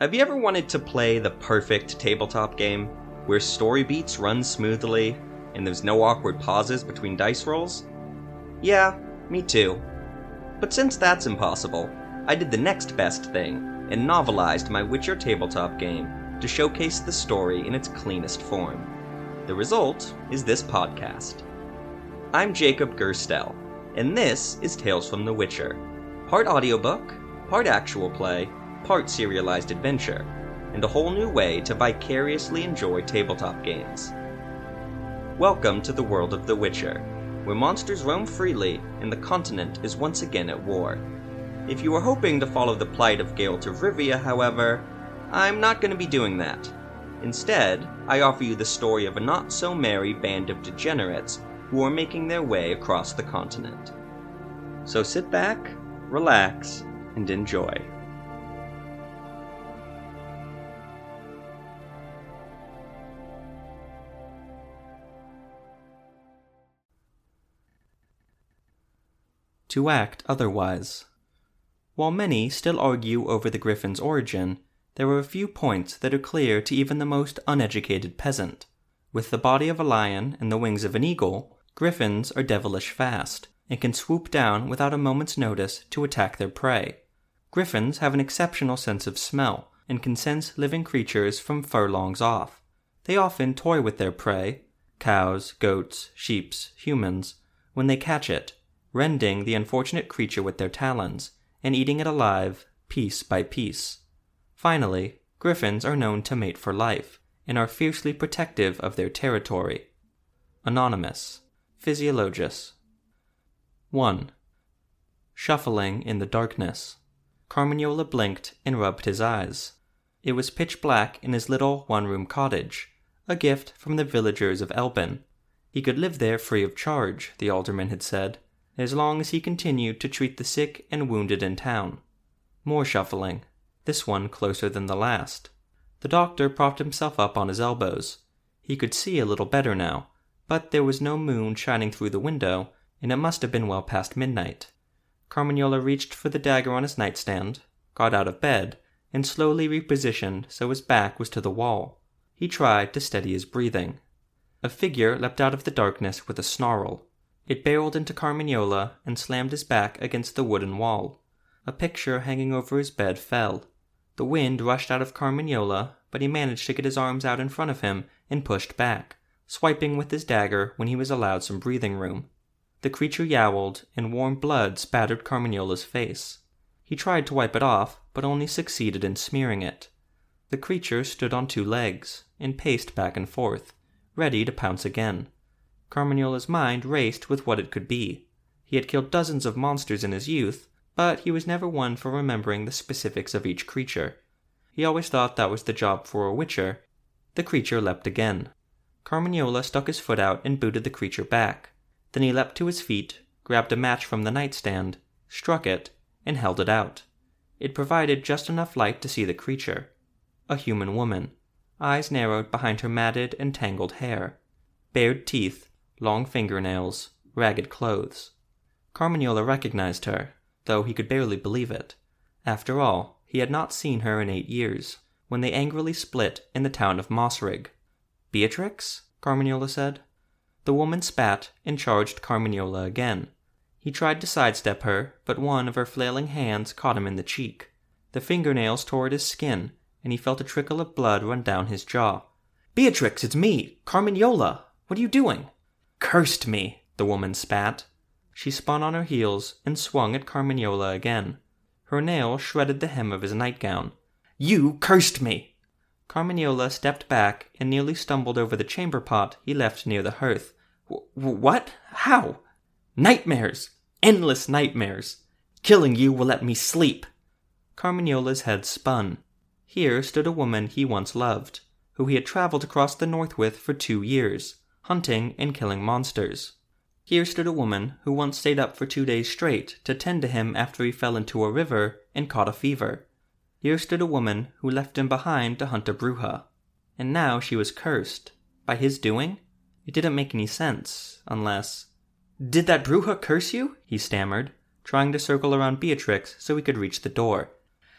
Have you ever wanted to play the perfect tabletop game where story beats run smoothly and there's no awkward pauses between dice rolls? Yeah, me too. But since that's impossible, I did the next best thing and novelized my Witcher tabletop game to showcase the story in its cleanest form. The result is this podcast. I'm Jacob Gerstel, and this is Tales from the Witcher, part audiobook, part actual play, part serialized adventure, and a whole new way to vicariously enjoy tabletop games. Welcome to the world of The Witcher, where monsters roam freely and the continent is once again at war. If you were hoping to follow the plight of Geralt of Rivia, however, I'm not going to be doing that. Instead, I offer you the story of a not so merry band of degenerates who are making their way across the continent. So sit back, relax, and enjoy. To act otherwise. While many still argue over the griffin's origin, there are a few points that are clear to even the most uneducated peasant. With the body of a lion and the wings of an eagle, griffins are devilish fast and can swoop down without a moment's notice to attack their prey. Griffins have an exceptional sense of smell and can sense living creatures from furlongs off. They often toy with their prey cows, goats, sheep, humans when they catch it, rending the unfortunate creature with their talons and eating it alive, piece by piece. Finally, griffins are known to mate for life and are fiercely protective of their territory. Anonymous, Physiologus. 1. Shuffling in the darkness. Carmignola blinked and rubbed his eyes. It was pitch black in his little one room cottage, a gift from the villagers of Elben. He could live there free of charge, the alderman had said, as long as he continued to treat the sick and wounded in town. More shuffling, this one closer than the last. The doctor propped himself up on his elbows. He could see a little better now, but there was no moon shining through the window, and it must have been well past midnight. Carmignola reached for the dagger on his nightstand, got out of bed, and slowly repositioned so his back was to the wall. He tried to steady his breathing. A figure leapt out of the darkness with a snarl. It barreled into Carmignola and slammed his back against the wooden wall. A picture hanging over his bed fell. The wind rushed out of Carmignola, but he managed to get his arms out in front of him and pushed back, swiping with his dagger when he was allowed some breathing room. The creature yowled, and warm blood spattered Carmignola's face. He tried to wipe it off, but only succeeded in smearing it. The creature stood on two legs, and paced back and forth, ready to pounce again. Carmignola's mind raced with what it could be. He had killed dozens of monsters in his youth, but he was never one for remembering the specifics of each creature. He always thought that was the job for a witcher. The creature leapt again. Carmignola stuck his foot out and booted the creature back. Then he leapt to his feet, grabbed a match from the nightstand, struck it, and held it out. It provided just enough light to see the creature. A human woman, eyes narrowed behind her matted and tangled hair, bared teeth, long fingernails, ragged clothes. Carmignola recognized her, though he could barely believe it. After all, he had not seen her in eight years, when they angrily split in the town of Mosrig. Beatrix? Carmignola said. The woman spat and charged Carmignola again. He tried to sidestep her, but one of her flailing hands caught him in the cheek. The fingernails tore at his skin, and he felt a trickle of blood run down his jaw. Beatrix, it's me, Carmignola. What are you doing? Cursed me, the woman spat. She spun on her heels and swung at Carmignola again. Her nail shredded the hem of his nightgown. You cursed me! Carmignola stepped back and nearly stumbled over the chamber pot he left near the hearth. what? How? Nightmares! Endless nightmares! Killing you will let me sleep! Carmignola's head spun. Here stood a woman he once loved, who he had traveled across the north with for two years, hunting and killing monsters. Here stood a woman who once stayed up for two days straight to tend to him after he fell into a river and caught a fever. Here stood a woman who left him behind to hunt a Bruxa. And now she was cursed. By his doing? It didn't make any sense, unless. Did that Bruxa curse you? he stammered, trying to circle around Beatrix so he could reach the door.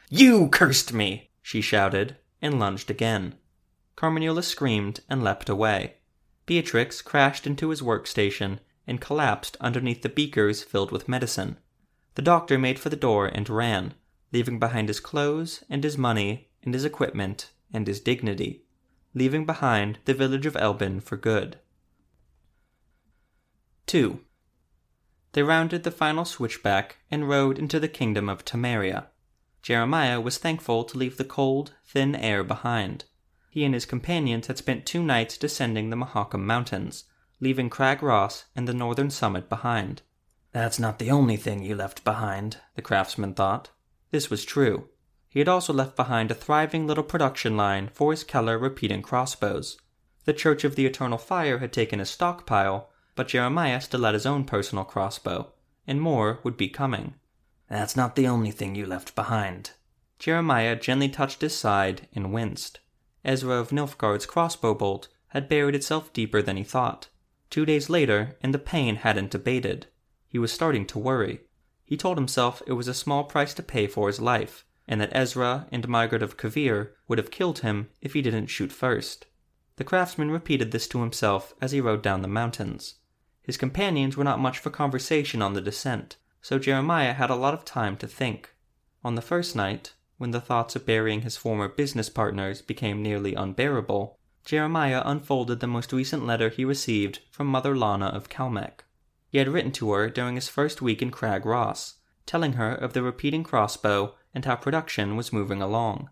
You cursed me! she shouted, and lunged again. Carmignola screamed and leapt away. Beatrix crashed into his workstation and collapsed underneath the beakers filled with medicine. The doctor made for the door and ran, leaving behind his clothes and his money and his equipment and his dignity, leaving behind the village of Elbin for good. 2. They rounded the final switchback and rode into the kingdom of Temeria. Jeremiah was thankful to leave the cold, thin air behind. He and his companions had spent two nights descending the Mahakam Mountains, leaving Crag Ross and the northern summit behind. That's not the only thing you left behind, the craftsman thought. This was true. He had also left behind a thriving little production line for his Keller repeating crossbows. The Church of the Eternal Fire had taken a stockpile, but Jeremiah still had his own personal crossbow, and more would be coming. That's not the only thing you left behind. Jeremiah gently touched his side and winced. Ezra of Nilfgaard's crossbow bolt had buried itself deeper than he thought. Two days later, and the pain hadn't abated. He was starting to worry. He told himself it was a small price to pay for his life, and that Ezra and Margaret of Kavir would have killed him if he didn't shoot first. The craftsman repeated this to himself as he rode down the mountains. His companions were not much for conversation on the descent, so Jeremiah had a lot of time to think. On the first night, when the thoughts of burying his former business partners became nearly unbearable, Jeremiah unfolded the most recent letter he received from Mother Lana of Calmech. He had written to her during his first week in Crag Ross, telling her of the repeating crossbow and how production was moving along.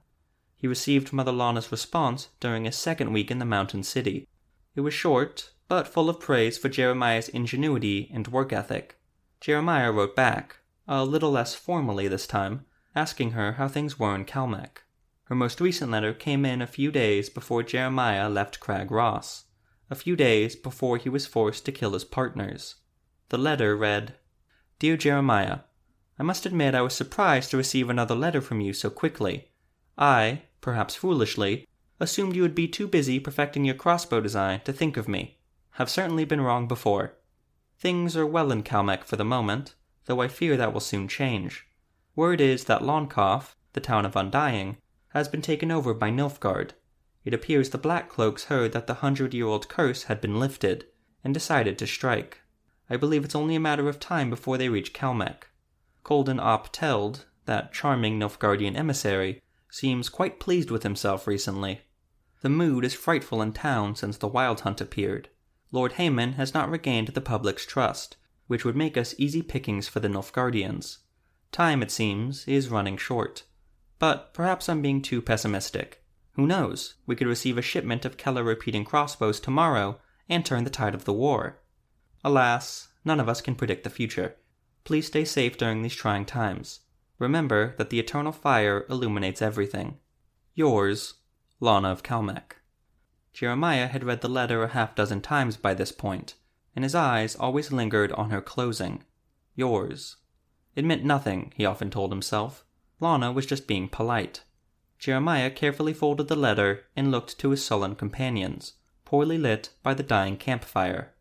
He received Mother Lana's response during his second week in the mountain city. It was short, but full of praise for Jeremiah's ingenuity and work ethic. Jeremiah wrote back, a little less formally this time, asking her how things were in Calmech. Her most recent letter came in a few days before Jeremiah left Crag Ross, a few days before he was forced to kill his partners. The letter read Dear Jeremiah, I must admit I was surprised to receive another letter from you so quickly. I, perhaps foolishly, assumed you would be too busy perfecting your crossbow design to think of me. Have certainly been wrong before. Things are well in Calmech for the moment, though I fear that will soon change. Word is that Lonkoff, the town of Undying, has been taken over by Nilfgaard. It appears the Black Cloaks heard that the hundred year old curse had been lifted, and decided to strike. I believe it's only a matter of time before they reach Calmech. Colden Op Teld, that charming Nilfgaardian emissary, seems quite pleased with himself recently. The mood is frightful in town since the Wild Hunt appeared. Lord Haman has not regained the public's trust, which would make us easy pickings for the Nilfgaardians. Time, it seems, is running short. But perhaps I'm being too pessimistic. Who knows? We could receive a shipment of Keller repeating crossbows tomorrow and turn the tide of the war. Alas, none of us can predict the future. Please stay safe during these trying times. Remember that the eternal fire illuminates everything. Yours, Lana of Calmech. Jeremiah had read the letter a half dozen times by this point, and his eyes always lingered on her closing. Yours. It meant nothing, he often told himself. Lana was just being polite. Jeremiah carefully folded the letter and looked to his sullen companions, poorly lit by the dying campfire.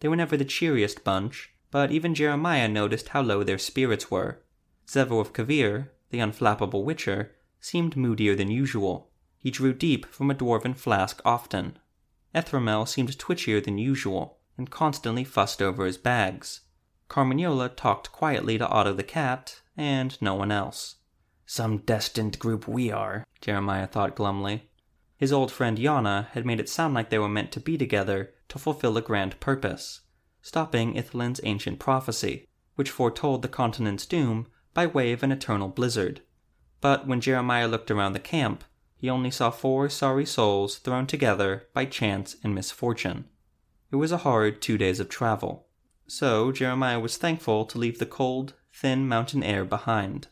They were never the cheeriest bunch, but even Jeremiah noticed how low their spirits were. Zevo of Kavir, the unflappable witcher, seemed moodier than usual. He drew deep from a dwarven flask often. Ethramel seemed twitchier than usual, and constantly fussed over his bags. Carmagnola talked quietly to Otto the cat, and no one else. Some destined group we are, Jeremiah thought glumly. His old friend Yana had made it sound like they were meant to be together to fulfill a grand purpose, stopping Ithlinne's ancient prophecy, which foretold the continent's doom by way of an eternal blizzard. But when Jeremiah looked around the camp, he only saw four sorry souls thrown together by chance and misfortune. It was a hard two days of travel, so Jeremiah was thankful to leave the cold, thin mountain air behind.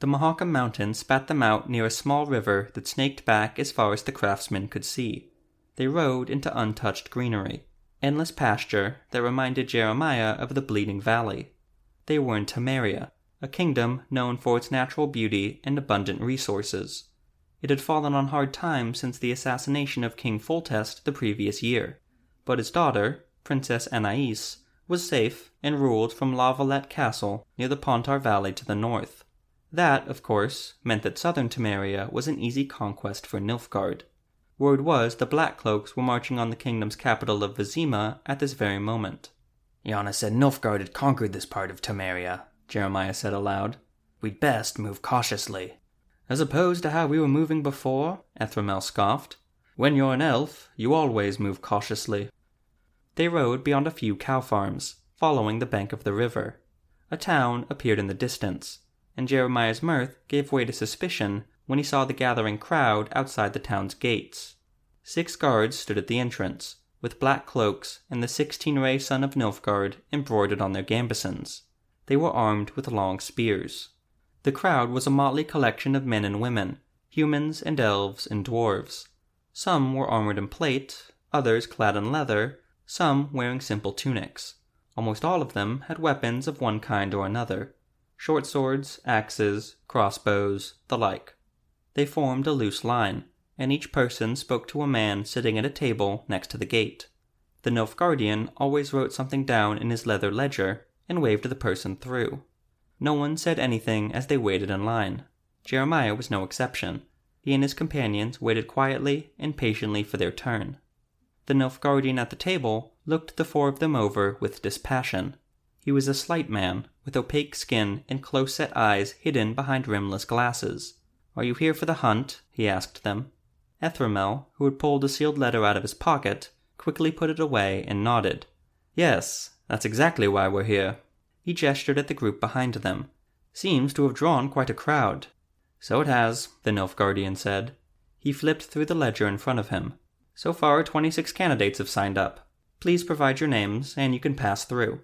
The Mahakam Mountains spat them out near a small river that snaked back as far as the craftsmen could see. They rode into untouched greenery, endless pasture that reminded Jeremiah of the Bleeding Valley. They were in Temeria, a kingdom known for its natural beauty and abundant resources. It had fallen on hard times since the assassination of King Foltest the previous year, but his daughter, Princess Anais, was safe and ruled from La Valette Castle near the Pontar Valley to the north. That, of course, meant that southern Temeria was an easy conquest for Nilfgaard. Word was the Black Cloaks were marching on the kingdom's capital of Vizima at this very moment. Yana said Nilfgaard had conquered this part of Temeria, Jeremiah said aloud. We'd best move cautiously. As opposed to how we were moving before, Ethramel scoffed. When you're an elf, you always move cautiously. They rode beyond a few cow farms, following the bank of the river. A town appeared in the distance, and Jeremiah's mirth gave way to suspicion when he saw the gathering crowd outside the town's gates. Six guards stood at the entrance, with black cloaks and the sixteen ray sun of Nilfgaard embroidered on their gambesons. They were armed with long spears. The crowd was a motley collection of men and women, humans and elves and dwarves. Some were armored in plate, others clad in leather, some wearing simple tunics. Almost all of them had weapons of one kind or another short swords, axes, crossbows, the like. They formed a loose line, and each person spoke to a man sitting at a table next to the gate. The Nilfgaardian always wrote something down in his leather ledger and waved the person through. No one said anything as they waited in line. Jeremiah was no exception. He and his companions waited quietly and patiently for their turn. The Nilfgaardian at the table looked the four of them over with dispassion. He was a slight man, with opaque skin and close set eyes hidden behind rimless glasses. Are you here for the hunt? he asked them. Ethramel, who had pulled a sealed letter out of his pocket, quickly put it away and nodded. Yes, that's exactly why we're here. He gestured at the group behind them. Seems to have drawn quite a crowd. So it has, the Nilfgaardian said. He flipped through the ledger in front of him. So far, 26 candidates have signed up. Please provide your names, and you can pass through.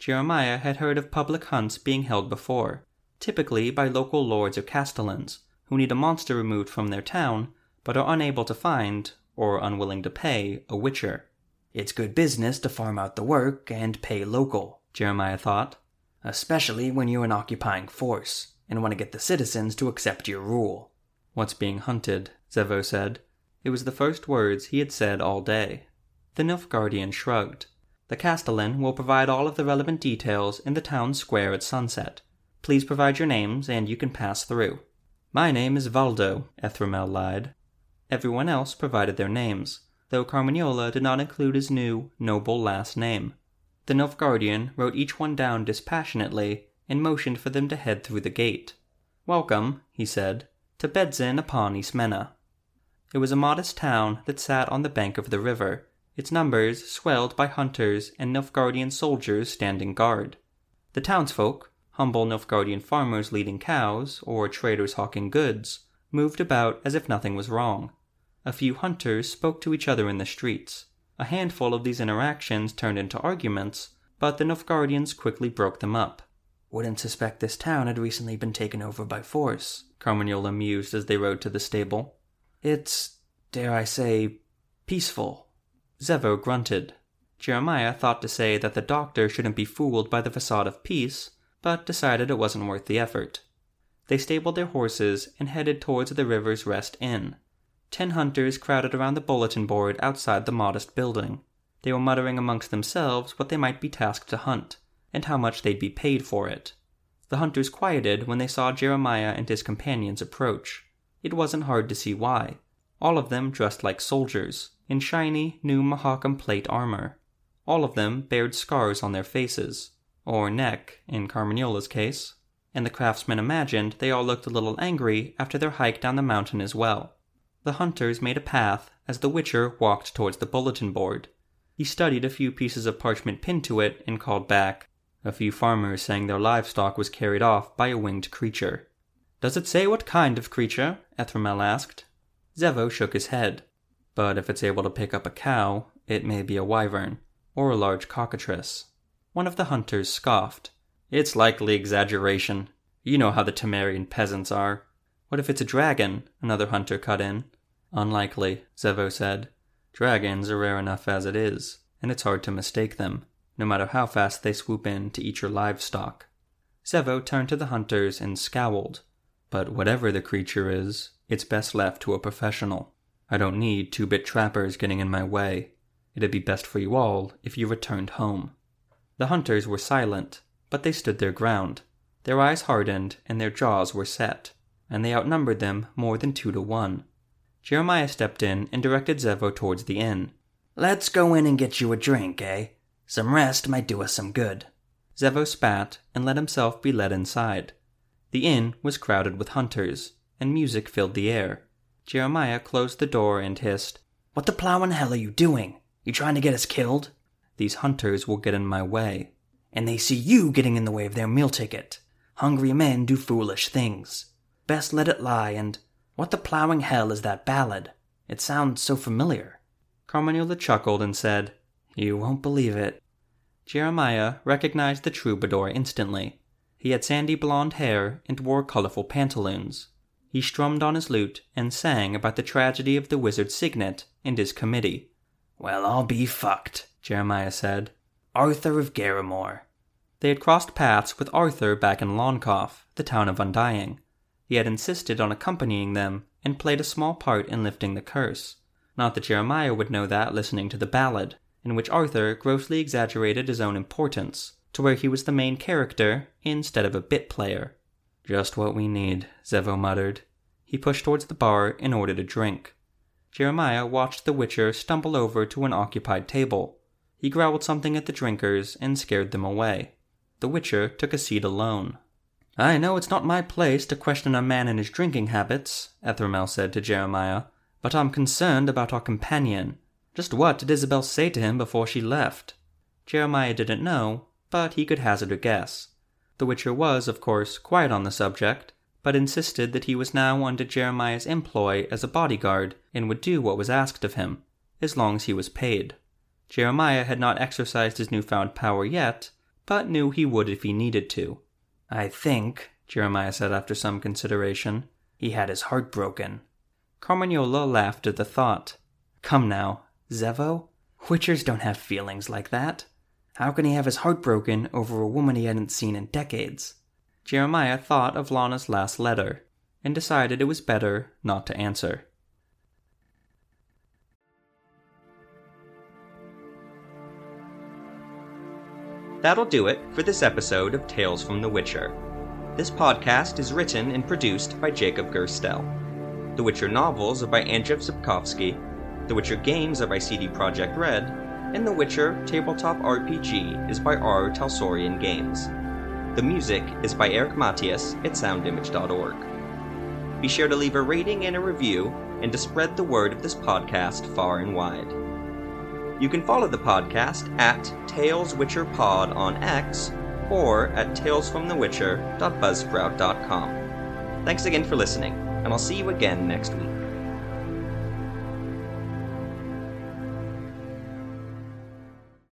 Jeremiah had heard of public hunts being held before, typically by local lords or castellans, who need a monster removed from their town, but are unable to find, or unwilling to pay, a witcher. It's good business to farm out the work and pay local, Jeremiah thought, especially when you're an occupying force and want to get the citizens to accept your rule. What's being hunted? Zevo said. It was the first words he had said all day. The Nilfgaardian shrugged. The Castellan will provide all of the relevant details in the town square at sunset. Please provide your names and you can pass through. My name is Valdo, Ethramel lied. Everyone else provided their names, though Carmagnola did not include his new, noble last name. The Nilfgaardian wrote each one down dispassionately and motioned for them to head through the gate. Welcome, he said, to Bedzin upon Ismena. It was a modest town that sat on the bank of the river, its numbers swelled by hunters and Nilfgaardian soldiers standing guard. The townsfolk, humble Nilfgaardian farmers leading cows, or traders hawking goods, moved about as if nothing was wrong. A few hunters spoke to each other in the streets. A handful of these interactions turned into arguments, but the Nilfgaardians quickly broke them up. Wouldn't suspect this town had recently been taken over by force, Carmagnola mused as they rode to the stable. It's, dare I say, peaceful. Zevo grunted. Jeremiah thought to say that the doctor shouldn't be fooled by the facade of peace, but decided it wasn't worth the effort. They stabled their horses and headed towards the River's Rest Inn. Ten hunters crowded around the bulletin board outside the modest building. They were muttering amongst themselves what they might be tasked to hunt, and how much they'd be paid for it. The hunters quieted when they saw Jeremiah and his companions approach. It wasn't hard to see why. All of them dressed like soldiers, in shiny, new Mahakam plate armor. All of them bared scars on their faces, or neck, in Carmagnola's case, and the craftsmen imagined they all looked a little angry after their hike down the mountain as well. The hunters made a path as the Witcher walked towards the bulletin board. He studied a few pieces of parchment pinned to it and called back. A few farmers saying their livestock was carried off by a winged creature. Does it say what kind of creature? Ethramel asked. Zevo shook his head. But if it's able to pick up a cow, it may be a wyvern, or a large cockatrice. One of the hunters scoffed. It's likely exaggeration. You know how the Temerian peasants are. What if it's a dragon? Another hunter cut in. Unlikely, Zevo said. Dragons are rare enough as it is, and it's hard to mistake them, no matter how fast they swoop in to eat your livestock. Zevo turned to the hunters and scowled. But whatever the creature is, it's best left to a professional. I don't need two bit trappers getting in my way. It'd be best for you all if you returned home. The hunters were silent, but they stood their ground. Their eyes hardened and their jaws were set, and they outnumbered them more than two to one. Jeremiah stepped in and directed Zevo towards the inn. Let's go in and get you a drink, eh? Some rest might do us some good. Zevo spat and let himself be led inside. The inn was crowded with hunters, and music filled the air. Jeremiah closed the door and hissed, What the plow in hell are you doing? You trying to get us killed? These hunters will get in my way. And they see you getting in the way of their meal ticket. Hungry men do foolish things. Best let it lie and what the plowing hell is that ballad? It sounds so familiar. Carmagnola chuckled and said, You won't believe it. Jeremiah recognized the troubadour instantly. He had sandy blonde hair and wore colorful pantaloons. He strummed on his lute and sang about the tragedy of the wizard Signet and his committee. Well, I'll be fucked, Jeremiah said. Arthur of Garrimore. They had crossed paths with Arthur back in Loncoff, the town of Undying. He had insisted on accompanying them and played a small part in lifting the curse. Not that Jeremiah would know that listening to the ballad, in which Arthur grossly exaggerated his own importance, to where he was the main character instead of a bit player. Just what we need, Zevo muttered. He pushed towards the bar and ordered a drink. Jeremiah watched the Witcher stumble over to an occupied table. He growled something at the drinkers and scared them away. The Witcher took a seat alone. I know it's not my place to question a man and his drinking habits, Ethramel said to Jeremiah, but I'm concerned about our companion. Just what did Isabel say to him before she left? Jeremiah didn't know, but he could hazard a guess. The Witcher was, of course, quiet on the subject, but insisted that he was now under Jeremiah's employ as a bodyguard and would do what was asked of him, as long as he was paid. Jeremiah had not exercised his newfound power yet, but knew he would if he needed to. I think, Jeremiah said after some consideration, he had his heart broken. Carmagnola laughed at the thought. Come now, Zevo? Witchers don't have feelings like that. How can he have his heart broken over a woman he hadn't seen in decades? Jeremiah thought of Lana's last letter and decided it was better not to answer. That'll do it for this episode of Tales from the Witcher. This podcast is written and produced by Jacob Gerstel. The Witcher novels are by Andrzej Sapkowski, The Witcher games are by CD Projekt Red, and The Witcher Tabletop RPG is by R. Talsorian Games. The music is by Eric Matyas at soundimage.org. Be sure to leave a rating and a review, and to spread the word of this podcast far and wide. You can follow the podcast at Tales Witcher Pod on X or at talesfromthewitcher.buzzsprout.com. Thanks again for listening, and I'll see you again next week.